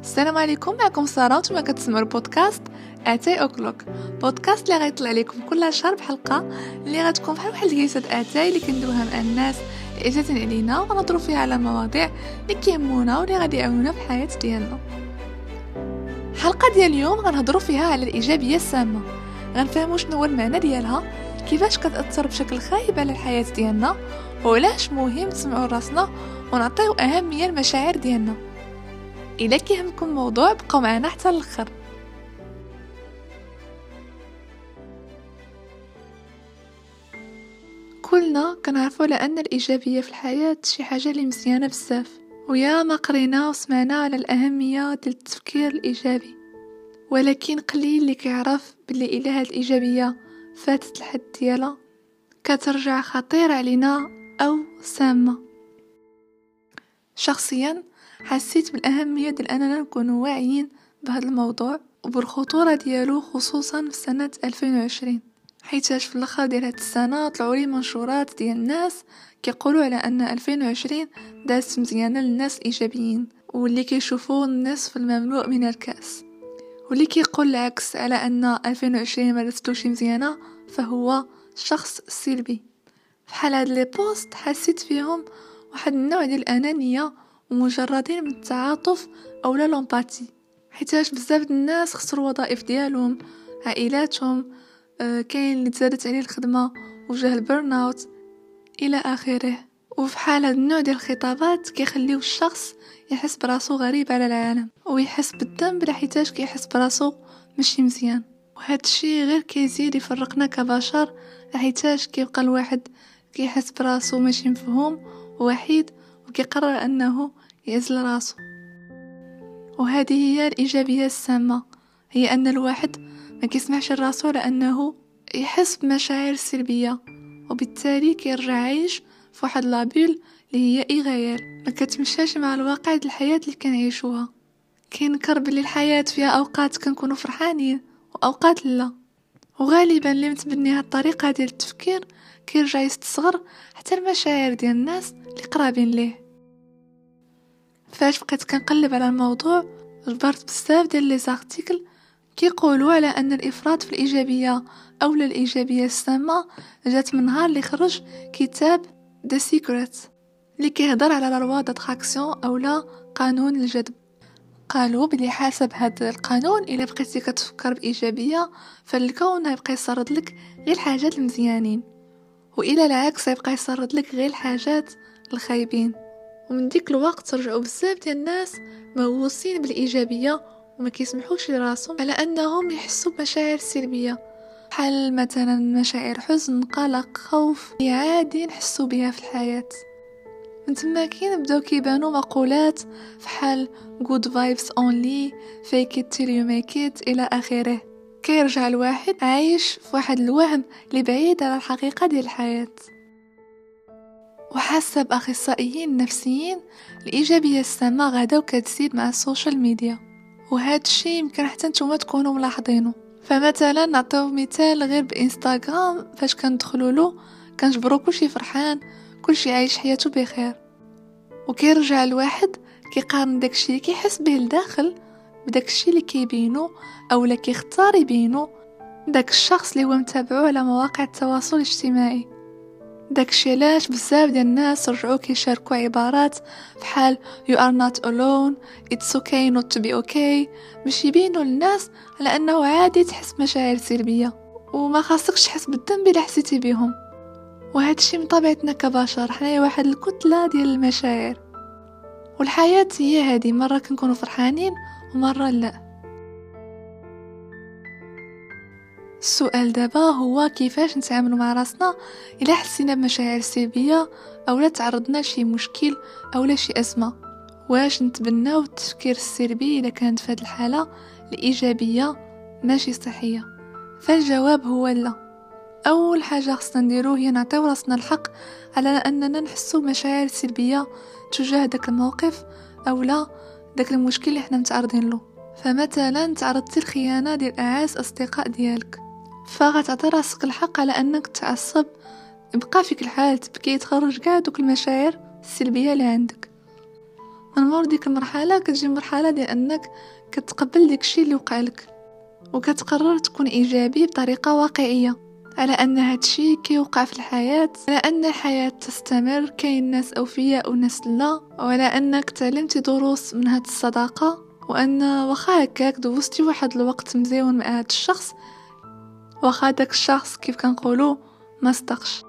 السلام عليكم معكم سارة وأنتم كتسمعوا البودكاست أتاي O'Clock. بودكاست اللي غيطلع لكم كل شهر بحلقة اللي غتكون بحال واحد الجلسه اتاي اللي كندوها مع الناس اجاتين علينا ونهضروا فيها على مواضيع اللي كيهمونا واللي غادي يعاونونا في الحياة ديالنا. الحلقة ديال اليوم غنهضروا فيها على الإيجابية السامة. غنفهموا شنو هو المعنى ديالها كيفاش كتأثر بشكل خايب على الحياة ديالنا وعلاش مهم نسمعوا راسنا ونعطيو أهمية للمشاعر ديالنا. الا كيهمكم الموضوع بقاو معنا حتى الآخر. كلنا كنعرفوا على ان الإيجابية في الحياة شي حاجة اللي مزيانة بزاف ويا ما قرينا وسمعنا على الأهمية ديال التفكير الإيجابي. ولكن قليل اللي كيعرف بلي إلا هاد الإيجابية فاتت الحد ديالها كترجع خطيره علينا أو سامة. شخصيا حسيت بالأهمية ديال أننا نكونوا واعيين بهذا الموضوع وبالخطورة ديالو خصوصا في سنة 2020 حيتاش في الأخر ديال هاد السنة طلعوا لي منشورات ديال الناس كيقولوا على أن 2020 دازت مزيانه للناس الإيجابيين واللي كيشوفوا النصف المملوء من الكأس. واللي كيقول العكس على أن 2020 ما دازتوش مزيانة فهو شخص سلبي. فحال هاد les posts حسيت فيهم واحد النوع ديال الأنانية ومجردين من التعاطف أو لا l'empathie حيتاش بزاف الناس خسروا وظائف ديالهم عائلاتهم آه، كاين اللي تزادت عليه الخدمة وجاه ال burn out إلى آخره. وفي حال هاد النوع ديال الخطابات كيخليو الشخص يحس براسو غريب على العالم ويحس بالذنب لحيتاش كيحس براسو ماشي مزيان. وهذا الشيء غير كيزيد يفرقنا كبشر لحيتاش كيبقى الواحد كيحس براسو ماشي مفهوم ووحيد وكيقرر أنه يعزل راسو وهذه هي الإيجابية السامة هي أن الواحد ما كيسمعش راسو لأنه يحس بمشاعر سلبية وبالتالي كيرجع عايش في واحد لابيل اللي هي ايغيال ما كتمشاش مع الواقع ديال الحياة اللي كنعيشوها. كينكر بلي الحياة فيها أوقات كنكونوا فرحانين وأوقات لا. وغالبا اللي متبني هاد الطريقة ديال التفكير كيرجع يستصغر حتى المشاعر ديال الناس اللي قرابين ليه. فاش بقيت كنقلب على الموضوع جبرت بزاف ديال les articles كيقولوا على أن الإفراط في الإيجابية أو الإيجابية السامة جات من نهار اللي خرج كتاب The Secret اللي كيهضر على لا لوا داتراكسيون أو لا قانون الجذب. قالوا بلي حسب هذا القانون إلا بقيتي كتفكر بإيجابية فالكون غيبقى يسرد لك غير الحاجات المزيانين. وإلى العكس غيبقى يسرد لك غير الحاجات الخايبين. ومن ديك الوقت رجعوا بزاف ديال الناس مهووسين بالإيجابية وما كيسمحوش لراسهم على أنهم يحسوا بمشاعر سلبية. بحال مثلا مشاعر حزن قلق خوف اللي عادي نحسوا بها في الحياة. من تما كاين بداو كيبانو مقولات فحال good vibes only fake it till you make it إلى آخره. كيرجع الواحد عايش في واحد الوهم اللي بعيد على الحقيقة ديال الحياة. وحسب أخصائيين نفسيين الإيجابية السامة غادا وكتزيد مع ال social media. وهذا الشيء يمكن حتى نتوما تكونوا ملاحظينه. فمثلا نعطيو مثال غير بإنستغرام فاش كندخلوا له كنجبرو كلشي فرحان كلشي عايش حياته بخير. وكيرجع الواحد كيقارن داكشي اللي كيحس به لداخل بداكشي اللي كيبينو اولا كيختار يبينو داك الشخص اللي هو متابعو على مواقع التواصل الاجتماعي. داكشي علاش بزاف ديال الناس رجعوا كيشاركوا عبارات بحال you are not alone it's okay not to be okay باش يبينوا للناس على أنه عادي تحس مشاعر سلبية وما خاصكش تحس بالذنب إلا حسيتي بهم وهذا الشيء من طبيعتنا كبشر حنايا واحد الكتلة ديال المشاعر. والحياة هي هذه مرة كنكونوا فرحانين ومره لا. السؤال دابا هو كيفاش نتعاملوا مع راسنا إلا حسينا بمشاعر سلبية أو لا تعرضنا لشي مشكل أو لا شي أزمة؟ واش نتبناو التفكير السلبي اذا كانت في الحالة الإيجابية ماشي صحية؟ فالجواب هو لا. أول حاجة خصنا نديرو هي نعطيو راسنا الحق على أننا نحسو بمشاعر سلبية تجاه داك الموقف أو لا داك المشكل اللي حنا متعرضين له. فمثلا تعرضتي لخيانه ديال أعز أصدقاء ديالك. فغتعطي راسك الحق على أنك تعصب. بقى فيك الحال تبكي تخرج كاع دوك المشاعر السلبية اللي عندك. من مور ديك المرحلة كتجي مرحلة ديال أنك كتقبل داكشي اللي وقع لك. وكتقرر تكون إيجابي بطريقة واقعية. على أن هادشي كيوقع في الحياة على أن الحياة تستمر كاين ناس أوفياء وناس لا وعلى أنك تعلمتي دروس من هاد الصداقة وأن واخا هكاك دوزتي واحد الوقت مزيون مع هاد الشخص واخا داك الشخص كيف كنقولوا ما صدقش.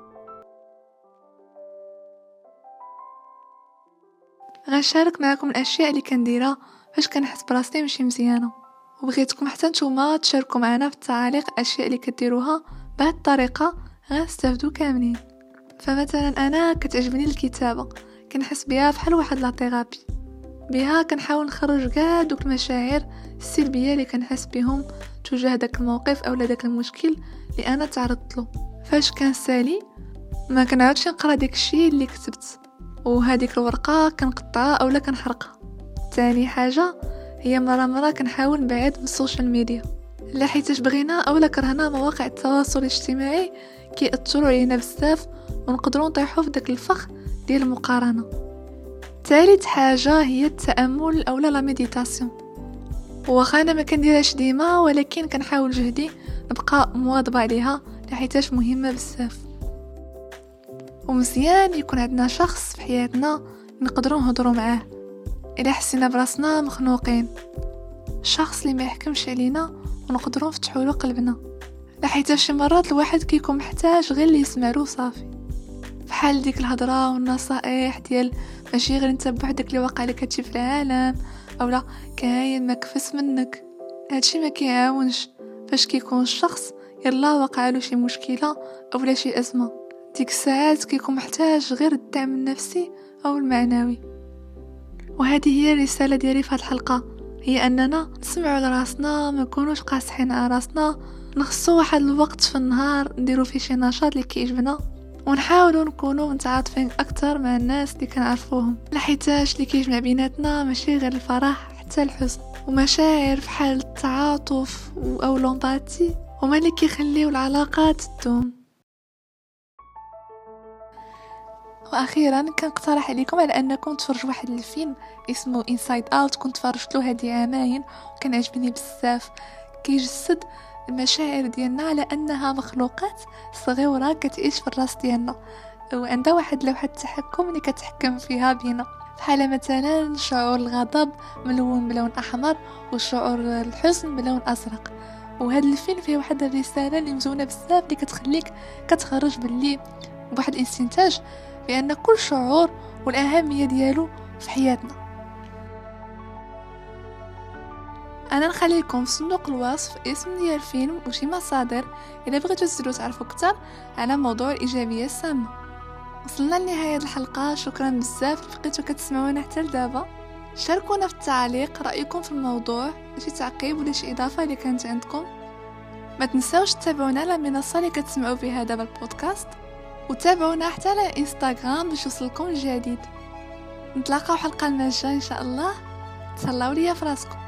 غنشارك معكم الأشياء اللي كنديرها فاش كنحس براسي ماشي مزيانة. وبغيتكم حتى نتوما تشاركوا معنا في التعاليق الأشياء اللي كديروها بهذه الطريقة غنستافدوا كاملين. فمثلا أنا كتعجبني الكتابة كنحس بها بحال واحد لا ثيرابي. بها كنحاول نخرج كاع دوك المشاعر السلبية اللي كنحس بهم تجاه داك الموقف أو داك المشكل اللي أنا تعرضت له. فاش كنسالي ما كنعاودش نقرأ داك الشيء اللي كتبت. وهذيك الورقة كنقطعها اولا كنحرقها. ثاني حاجة هي مرة مرة كنحاول نبعد من ال social media. لا حيتاش بغينا اولا كرهنا مواقع التواصل الاجتماعي كيأثروا علينا بزاف ونقدروا نطيحوا في داك الفخ ديال المقارنة. ثالث حاجة هي التأمل اولا la méditation. واخا أنا ما كنديرهاش ديما ولكن كنحاول جهدي نبقى مواظبة عليها لحيتاش مهمة بزاف. ومزيان يكون عندنا شخص في حياتنا نقدروا نهضروا معاه. إلا حسينا براسنا مخنوقين. شخص اللي ما يحكمش علينا ونقدروا نفتحوا له قلبنا. لحيت شي مرات الواحد كيكون محتاج غير اللي يسمع له صافي. بحال ديك الهضرة والنصائح ديال ماشي غير انت بوحدك اللي واقع لك هادشي في العالم اولا كاين ما كفس منك. هادشي ما كيعاونش. فاش كيكون الشخص يلا وقع له شي مشكلة اولا شي أزمة ديك الساعات كيكون محتاج غير الدعم النفسي أو المعنوي. وهذه هي الرسالة ديالي في هذه الحلقة. هي أننا نسمعوا لراسنا ما نكونوش قاصحين على راسنا. نخصو واحد الوقت في النهار نديرو فيه شي نشاط اللي كيعجبنا ونحاولوا نكونوا متعاطفين أكثر مع الناس اللي كنعرفوهم. لحيتاش اللي كيجمع بيناتنا ماشي غير الفرح حتى الحزن. ومشاعر بحال التعاطف أو l'empathie هما اللي كيخليو العلاقات تدوم. وأخيرا كنقترح عليكم على انكم تفرجوا واحد الفيلم اسمه Inside Out كنت فرجتلو هادي عامين وكان عجبني بزاف. كيجسد المشاعر ديالنا على أنها مخلوقات صغيرة كتعيش في الراس ديالنا. وعندها واحد لوحة التحكم اللي كتحكم فيها بينا. بحال مثلا شعور الغضب ملون بلون أحمر وشعور الحزن بلون أزرق. وهذا الفيلم فيه واحد الرسالة اللي مزونة بزاف اللي كتخليك كتخرج باللي بواحد الاستنتاج بأن كل شعور والاهميه ديالو في حياتنا. أنا نخلي لكم في صندوق الوصف اسم ديال الفيلم وشي مصادر. اذا بغيتو تزيدو تعرفوا أكثر على موضوع الإيجابية السامة. وصلنا لنهاية الحلقة. شكرا بزاف بقيتو كتسمعونا حتى لدابا. شاركونا في التعليق رأيكم في الموضوع. شي تعقيب ولا شي إضافة اللي كانت عندكم. ما تنساوش تتابعونا على المنصة اللي كتسمعوا فيها دابا البودكاست. وتابعونا حتى على إنستغرام باش يوصلكم الجديد. نتلاقاو حلقة الجايه إن شاء الله. تهلاو ليا فراسكم.